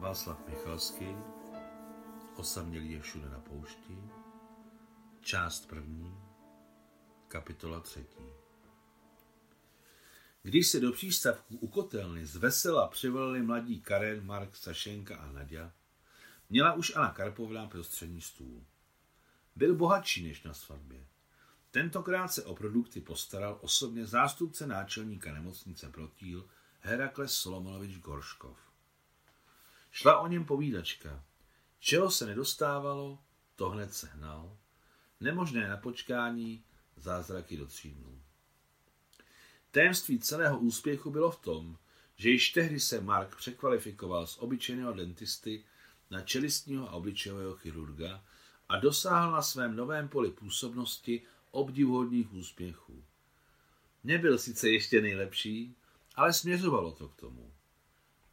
Václav Michalský, Osamělý je všude na poušti, část první, kapitola třetí. Když se do přístavku u kotelny z vesela přivolili mladí Karen, Mark, Sašenka a Nadia, měla už Anna Karpovna prostřední stůl. Byl bohatší než na svatbě. Tentokrát se o produkty postaral osobně zástupce náčelníka nemocnice Protíl Herakles Solomonovič Gorškov. Šla o něm povídačka. Čeho se nedostávalo, to hned sehnal. Nemožné na počkání, zázraky do tří dnů. Témství celého úspěchu bylo v tom, že již tehdy se Mark překvalifikoval z obyčejného dentisty na čelistního a obličejového chirurga a dosáhl na svém novém poli působnosti obdivuhodných úspěchů. Nebyl sice ještě nejlepší, ale směřovalo to k tomu.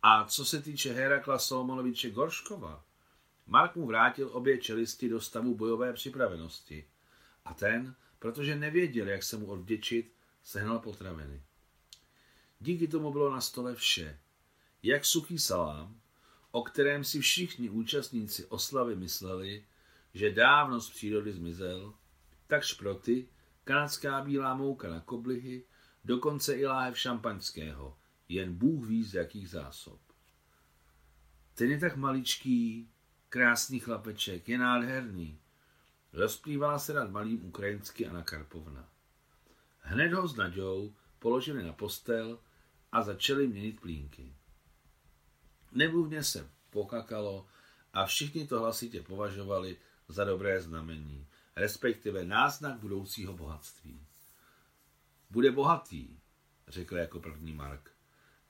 A co se týče Herakla Solomonoviče Gorškova, Mark mu vrátil obě čelisti do stavu bojové připravenosti. A ten, protože nevěděl, jak se mu odvděčit, sehnal potraviny. Díky tomu bylo na stole vše. Jak suchý salám, o kterém si všichni účastníci oslavy mysleli, že dávno z přírody zmizel, tak šproty, kanadská bílá mouka na koblihy, dokonce i láhev šampaňského, jen Bůh ví z jakých zásob. Ten je tak maličký, krásný chlapeček, je nádherný. Rozplývala se nad malým ukrajinsky Anna Karpovna. Hned ho s Naďou položili na postel a začali měnit plínky. Nebůvně se pokakalo a všichni to hlasitě považovali za dobré znamení, respektive náznak budoucího bohatství. Bude bohatý, řekl jako první Mark,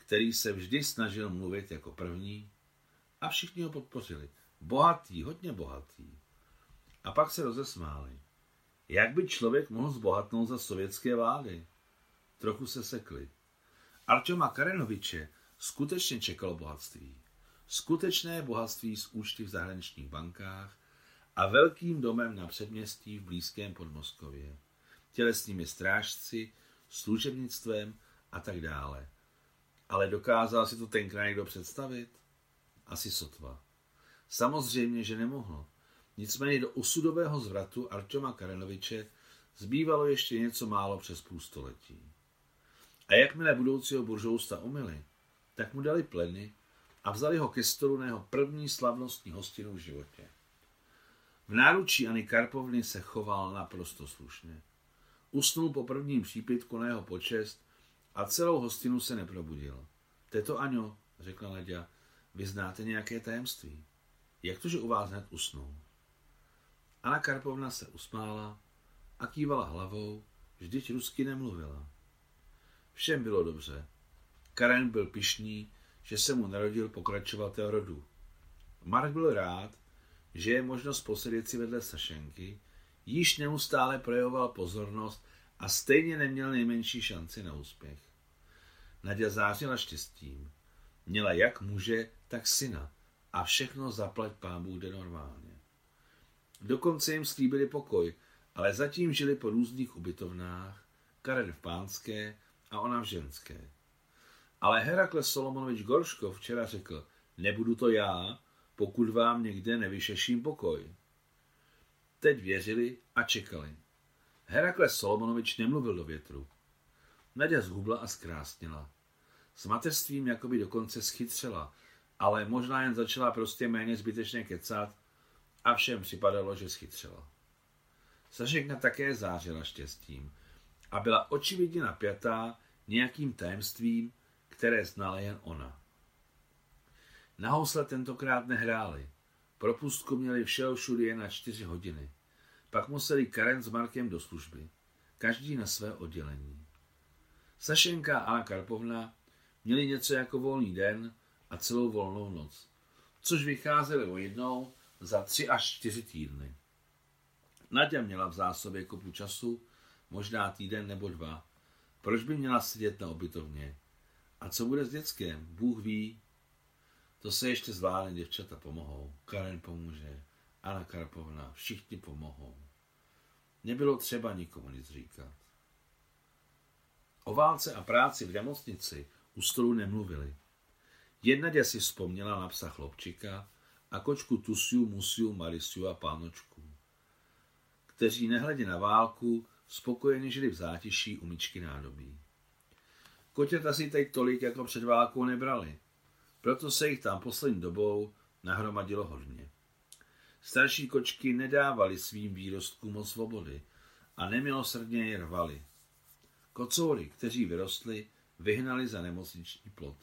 který se vždy snažil mluvit jako první a všichni ho podpořili. Bohatý, hodně bohatý. A pak se rozesmáli. Jak by člověk mohl zbohatnout za sovětské vlády? Trochu se sekli. Arčoma Karenoviče skutečně čekalo bohatství. Skutečné bohatství z účty v zahraničních bankách a velkým domem na předměstí v blízkém Podmoskově. Tělesnými strážci, služebnictvem a tak dále. Ale dokázal si to tenkrát někdo představit? Asi sotva. Samozřejmě, že nemohl. Nicméně do osudového zvratu Artoma Karenoviče zbývalo ještě něco málo přes půl století. A jakmile budoucího buržousta umyli, tak mu dali pleny a vzali ho ke stolu na jeho první slavnostní hostinu v životě. V náručí Ani Karpovny se choval naprosto slušně. Usnul po prvním přípitku na jeho počest a celou hostinu se neprobudil. Teto Aňo, řekla Nadia, vy znáte nějaké tajemství. Jak to, že u vás hned usnul? Anna Karpovna se usmála a kývala hlavou, vždyť rusky nemluvila. Všem bylo dobře. Karen byl pišný, že se mu narodil pokračovatel rodu. Mark byl rád, že je možnost posedět si vedle Sašenky, již neustále projevoval pozornost a stejně neměl nejmenší šanci na úspěch. Nadia zářila štěstím. Měla jak muže, tak syna a všechno zaplať pán Bůh jde normálně. Dokonce jim slíbili pokoj, ale zatím žili po různých ubytovnách, Karen v pánské a ona v ženské. Ale Herakles Solomonovič Gorško včera řekl, nebudu to já, pokud vám někde nevyšeším pokoj. Teď věřili a čekali. Herakles Solomonovič nemluvil do větru. Nadia zhubla a zkrásnila. S mateřstvím jakoby dokonce schytřela, ale možná jen začala prostě méně zbytečně kecat a všem připadalo, že schytřela. Sašekna také zářila štěstím a byla očividně napjatá nějakým tajemstvím, které znala jen ona. Na housle tentokrát nehráli. Propustku měli všeho všudy jen na čtyři hodiny. Pak museli Karen s Markem do služby. Každý na své oddělení. Sašenka a Karpovna měli něco jako volný den a celou volnou noc, což vycházeli o jednou za tři až čtyři týdny. Nadia měla v zásobě kopu času, možná týden nebo dva. Proč by měla sedět na obytovně? A co bude s dětskem? Bůh ví. To se ještě zvládne, děvčata pomohou. Karen pomůže, Anna Karpovna, všichni pomohou. Nebylo třeba nikomu nic říkat. O válce a práci v nemocnici u stolu nemluvili. Jedna si vzpomněla na psa chlopčika a kočku Tusiu, Musiu, Marisiu a pánočku, kteří nehledě na válku spokojeně žili v zátiší u myčky nádobí. Kotěta si teď tolik jako před válkou nebrali, proto se jich tam poslední dobou nahromadilo hodně. Starší kočky nedávali svým výrostkům moc svobody a nemilosrdně je rvali. Kocoury, kteří vyrostli, vyhnali za nemocniční plot.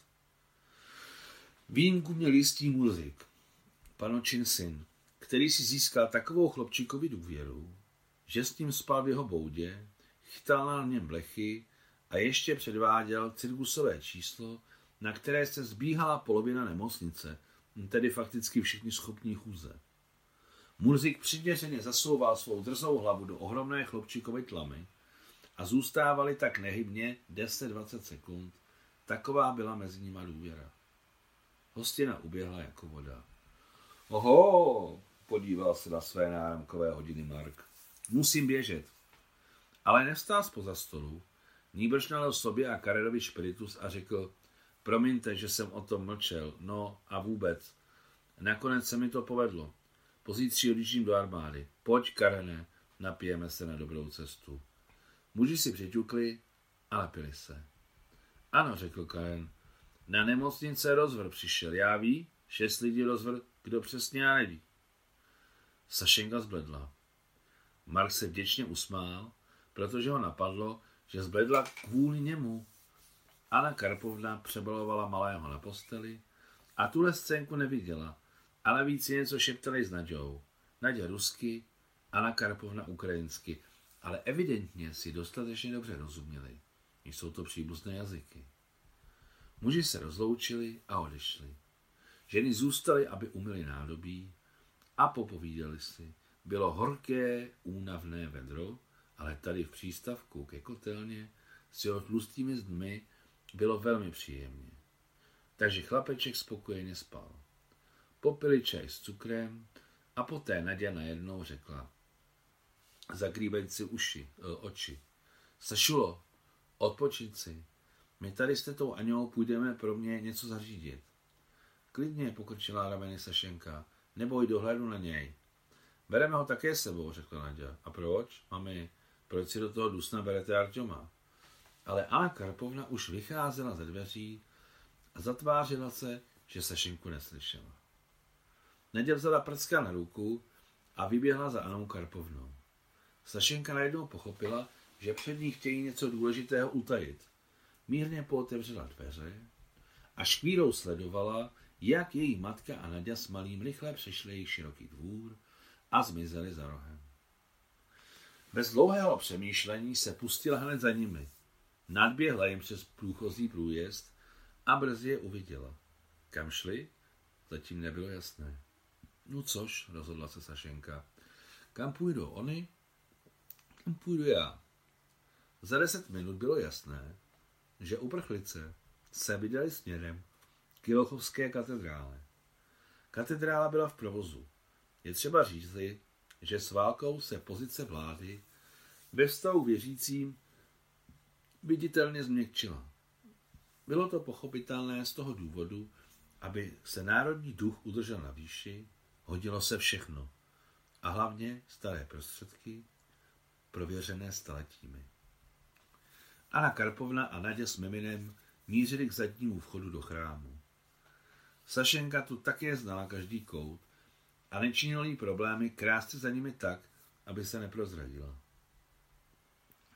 Výjimku měl jistý Mulzik, panočin syn, který si získal takovou chlopčíkovi důvěru, že s ním spal v jeho boudě, chytal na něm blechy a ještě předváděl cirkusové číslo, na které se zbíhala polovina nemocnice, tedy fakticky všichni schopní chůze. Murzik přiměřeně zasouval svou drzou hlavu do ohromné chlopčíkové tlamy a zůstávali tak nehybně 10-20 sekund. Taková byla mezi nimi důvěra. Hostina uběhla jako voda. Oho, podíval se na své náramkové hodiny Mark. Musím běžet. Ale nevstál spoza stolu, nýbrž nalil sobě a Karerovi špiritus a řekl, promiňte, že jsem o tom mlčel, no a vůbec. Nakonec se mi to povedlo. Pozítří odjíždím do armády. Pojď, Karene, napijeme se na dobrou cestu. Muži si přiťukli a napili se. Ano, řekl Karen. Na nemocnice rozvr přišel. Já ví, šest lidí rozvr, kdo přesně já neví. Sašenka zbledla. Mark se vděčně usmál, protože ho napadlo, že zbledla kvůli němu. Anna Karpovna přebalovala malého na posteli a tuhle scénku neviděla, ale víc něco šeptali s Nadžou. Nadě rusky, Anna Karpovna ukrajinsky, ale evidentně si dostatečně dobře rozuměli. Jsou to příbuzné jazyky. Muži se rozloučili a odešli. Ženy zůstaly, aby umyli nádobí a popovídali si. Bylo horké, únavné vedro, ale tady v přístavku ke kotelně s jeho tlustými zdmi bylo velmi příjemně. Takže chlapeček spokojeně spal. Popili čaj s cukrem a poté Nadia najednou řekla, zakrývající uši, e, oči. Sašulo, odpočít si. My tady s tetou Aňou půjdeme pro mě něco zařídit. Klidně, pokrčila rameny Sašenka. Neboj, dohledu na něj. Bereme ho také sebou, řekla Nadia. A proč, mami? Proč si do toho dusna berete Arťoma? Ale Anna Karpovna už vycházela ze dveří a zatvářila se, že Sašenku neslyšela. Nadia vzala prcka na ruku a vyběhla za Anou Karpovnou. Sašenka najednou pochopila, že před ní chtějí něco důležitého utajit. Mírně pootevřela dveře a škvírou sledovala, jak její matka a Nadia s malým rychle přešli její široký dvůr a zmizeli za rohem. Bez dlouhého přemýšlení se pustila hned za nimi. Nadběhla jim přes průchozí průjezd a brzy je uviděla. Kam šli? Zatím nebylo jasné. No což, rozhodla se Sašenka. Kam půjdou oni? Půjdu já? Za deset minut bylo jasné, že uprchlice se vydali směrem k Jilochovské katedrále. Katedrála byla v provozu. Je třeba říci, že s válkou se pozice vlády ve vztahu věřícím viditelně změkčila. Bylo to pochopitelné z toho důvodu, aby se národní duch udržel na výši, hodilo se všechno. A hlavně staré prostředky, prověřené staletími. Anna Karpovna a Nadě s Miminem mířili k zadnímu vchodu do chrámu. Sašenka tu také znala každý kout a nečinil jí problémy krást za nimi tak, aby se neprozradila.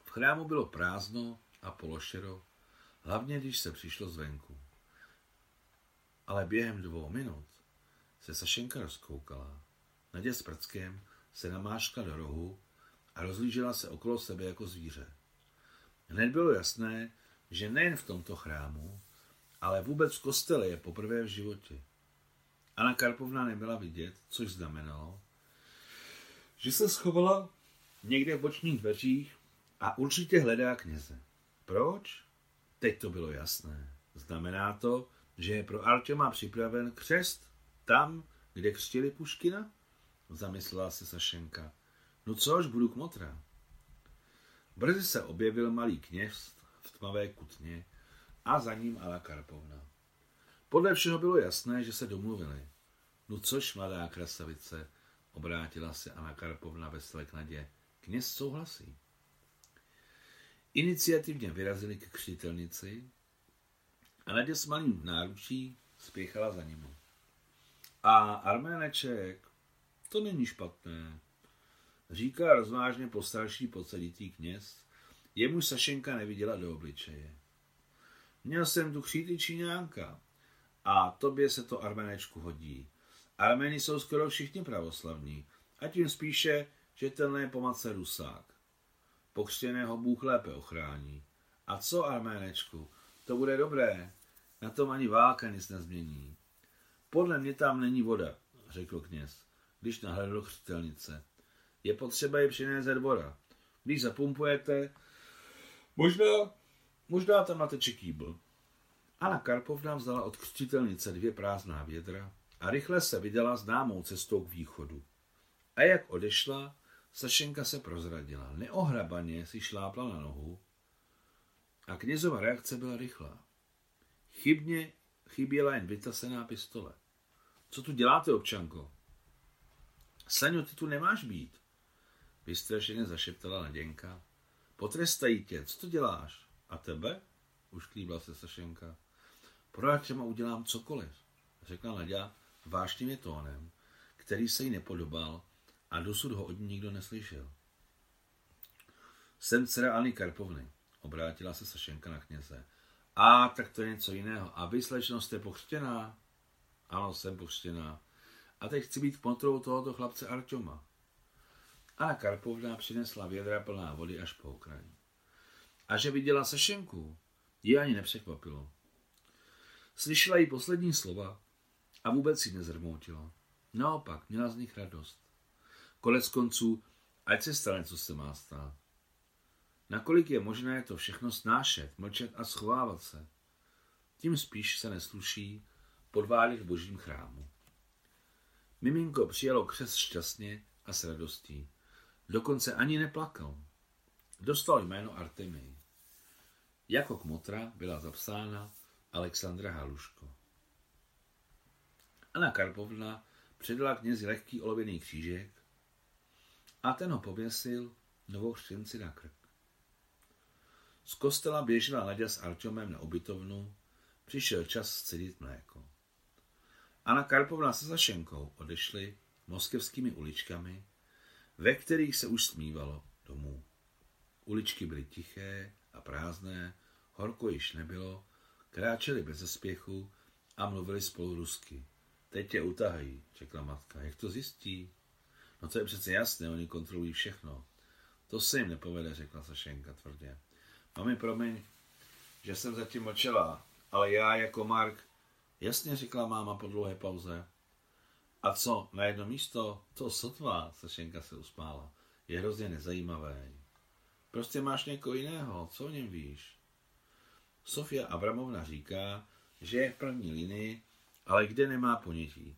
V chrámu bylo prázdno a pološero, hlavně když se přišlo zvenku. Ale během dvou minut se Sašenka rozkoukala. Nadě s prckem se namáškla do rohu a rozlížela se okolo sebe jako zvíře. Hned bylo jasné, že nejen v tomto chrámu, ale vůbec v kostele je poprvé v životě. Anna Karpovna nebyla vidět, což znamenalo, že se schovala někde v bočních dveřích a určitě hledá kněze. Proč? Teď to bylo jasné. Znamená to, že je pro Artěma připraven křest tam, kde křtili Puškina? Zamyslela se Sašenka. No což, budu kmotra. Brzy se objevil malý kněz v tmavé kutně a za ním Ala Karpovna. Podle všeho bylo jasné, že se domluvili. No což, mladá krasavice, obrátila se Anna Karpovna ve své knadě. Kněz souhlasí. Iniciativně vyrazili k křtitelnici a Nadě s malým náručí spěchala za ním. A Arméneček, to není špatné, říká rozvážně postarší podsaditý kněz, jemu Sašenka neviděla do obličeje. Měl jsem tu kříty Číňánka a tobě se to Arménečku hodí. Arméni jsou skoro všichni pravoslavní a tím spíše, že tenhle je pomadce Rusák. Pokřtěného Bůh lépe ochrání. A co, Arménečku, to bude dobré. Na tom ani válka nic nezmění. Podle mě tam není voda, řekl kněz, když nahlédl do křtelnice. Je potřeba ji přinést ze dvora. Když zapumpujete, možná, možná tam nateče kýbl. Anna Karpovna vzala od křtitelnice dvě prázdná vědra a rychle se vydala známou cestou k východu. A jak odešla, Sašenka se prozradila. Neohrabaně si šlápla na nohu a knězova reakce byla rychlá. Chybně chyběla jen vytasená pistole. Co tu děláte, občanko? Saňo, ty tu nemáš být. Vystrašeně zašeptala Naděnka. Potrestají tě, co to děláš? A tebe? Už klíbla se Sašenka. Pro těma udělám cokoliv, řekla Naděja vášnivě tónem, který se jí nepodobal a dosud ho od ní nikdo neslyšel. Jsem dcera Anny Karpovny, obrátila se Sašenka na kněze. A tak to je něco jiného. A vy, slečnost, jste pochřtěná? Ano, jsem pochřtěná. A teď chci být v kontrolu tohoto chlapce Arťoma. Anna Karpovna přinesla vědra plná vody až po okraj. A že viděla Sašenku, ji ani nepřekvapilo. Slyšela jí poslední slova a vůbec si nezrmoutila. Naopak, měla z nich radost. Konec konců, ať se stane, co se má stát. Nakolik je možné to všechno snášet, mlčet a schovávat se? Tím spíš se nesluší podvádět v božím chrámu. Miminko přijalo křes šťastně a s radostí. Dokonce ani neplakal. Dostal jméno Artemii. Jako kmotra byla zapsána Alexandra Haluško. Anna Karpovna předala knězi lehký olověný křížek a ten ho pověsil novou štěnci na krk. Z kostela běžela Nadia s Arťomem na ubytovnu, přišel čas scidit mléko. Anna Karpovna se Sašenkou odešli moskevskými uličkami, ve kterých se už smívalo domů. Uličky byly tiché a prázdné, horko již nebylo, kráčeli bez zespěchu a mluvili spolu rusky. Teď tě utahají, řekla matka. Jak to zjistí? No to je přece jasné, oni kontrolují všechno. To se jim nepovede, řekla Sašenka tvrdě. Mami, promiň, že jsem zatím mlčela, ale já jako Mark, jasně řekla máma po dlouhé pauze. A co, na jedno místo? To sotva, Sašenka se usmála. Je hrozně nezajímavé. Prostě máš někoho jiného, co o něm víš? Sofia Abramovna říká, že je v první linii, ale kde nemá ponětí.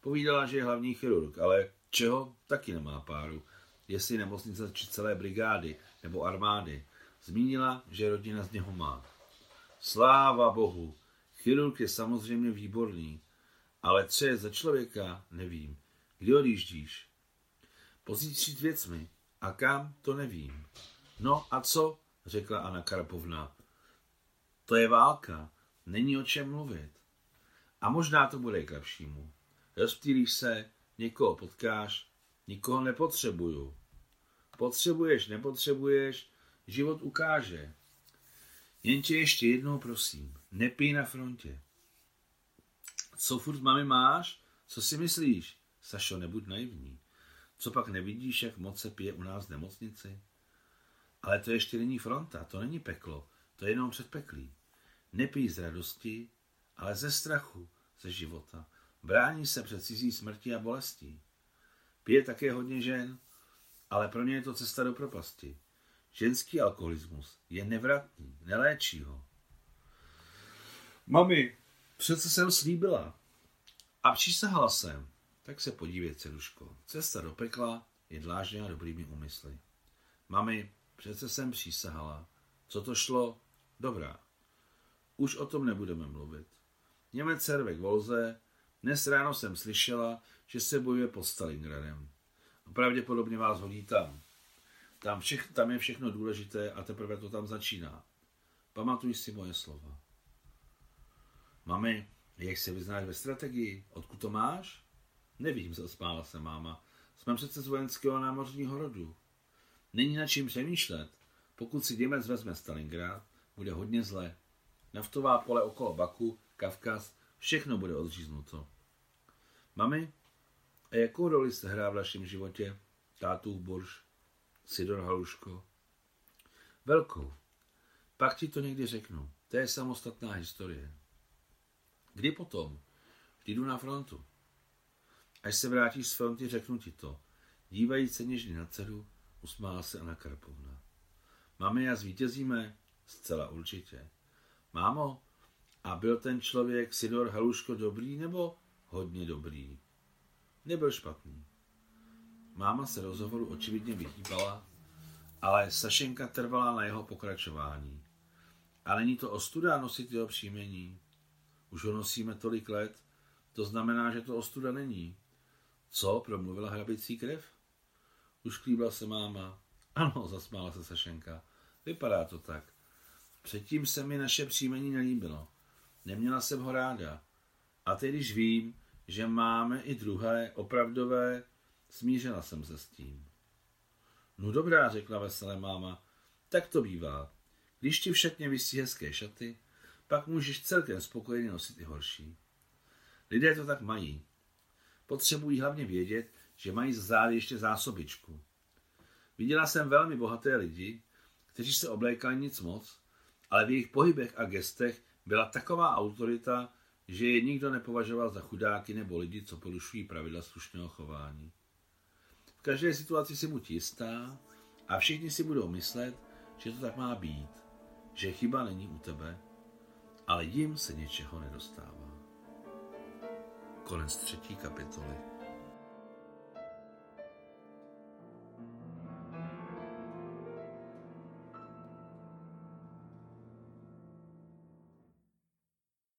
Povídala, že je hlavní chirurg, ale čeho taky nemá páru. Jestli nemocnice či celé brigády nebo armády. Zmínila, že rodina z něho má. Sláva Bohu, chirurg je samozřejmě výborný, ale co je za člověka, nevím. Kdy odjíždíš? Pozítří věcmi. A kam, to nevím. No a co? řekla Anna Karpovna. To je válka. Není o čem mluvit. A možná to bude k lepšímu. Rozptýlíš se, někoho potkáš, nikoho nepotřebuju. Potřebuješ, nepotřebuješ, život ukáže. Jenže ještě jednou prosím, nepij na frontě. Co furt mami máš? Co si myslíš? Sašo, nebuď naivní. Co pak nevidíš, jak moc se pije u nás v nemocnici? Ale to ještě není fronta, to není peklo, to je jenom předpeklí. Nepij z radosti, ale ze strachu, ze života. Brání se před cizí smrti a bolestí. Pije také hodně žen, ale pro ně je to cesta do propasti. Ženský alkoholismus je nevratný, neléčí ho. Mami, přece jsem slíbila. A přísahala jsem. Tak se podívej, ceruško. Cesta do pekla je dlážděna dobrými úmysly. Mami, přece jsem přísahala. Co to šlo? Dobrá. Už o tom nebudeme mluvit. Němec servek volze, dnes ráno jsem slyšela, že se bojuje pod Stalingradem. A pravděpodobně vás hodí tam. Tam, všech, tam je všechno důležité a teprve to tam začíná. Pamatuj si moje slova. Mami, jak se vyznáš ve strategii? Odkud to máš? Nevím, zasmála se máma. Jsme přece z vojenského námořního rodu. Není na čím přemýšlet. Pokud si Němec vezme Stalingrad, bude hodně zle. Naftová pole okolo Baku, Kavkaz, všechno bude odříznuto. Mami, a jakou roli jste hrá v našem životě? Tátův Borš, Sidor Haluško? Velkou. Pak ti to někdy řeknu. To je samostatná historie. Kdy potom? Kdy jdu na frontu. Až se vrátíš z fronty, řeknu ti to. Dívají se něžně na dceru, usmála se Anna Karpovna. Mami, a zvítězíme? Zcela určitě. Mámo, a byl ten člověk Sidor Haluško dobrý nebo hodně dobrý? Nebyl špatný. Máma se rozhovoru očividně vyhýbala, ale Sašenka trvala na jeho pokračování. A není to ostuda nosit jeho příjmení? Už ho nosíme tolik let, to znamená, že to ostuda není. Co, promluvila hrabicí krev? Už klíbla se máma. Ano, zasmála se Sašenka. Vypadá to tak. Předtím se mi naše příjmení nelíbilo. Neměla jsem ho ráda. A teď, když vím, že máme i druhé, opravdové, smířila jsem se s tím. No dobrá, řekla veselé máma, tak to bývá. Když ti všetně vysí hezké šaty, pak můžeš celkem spokojeně nosit i horší. Lidé to tak mají. Potřebují hlavně vědět, že mají za zády ještě zásobičku. Viděla jsem velmi bohaté lidi, kteří se oblékali nic moc, ale v jejich pohybech a gestech byla taková autorita, že je nikdo nepovažoval za chudáky nebo lidi, co porušují pravidla slušného chování. V každé situaci si buď jistá a všichni si budou myslet, že to tak má být, že chyba není u tebe, ale jim se něčeho nedostává. Konec třetí kapitoly.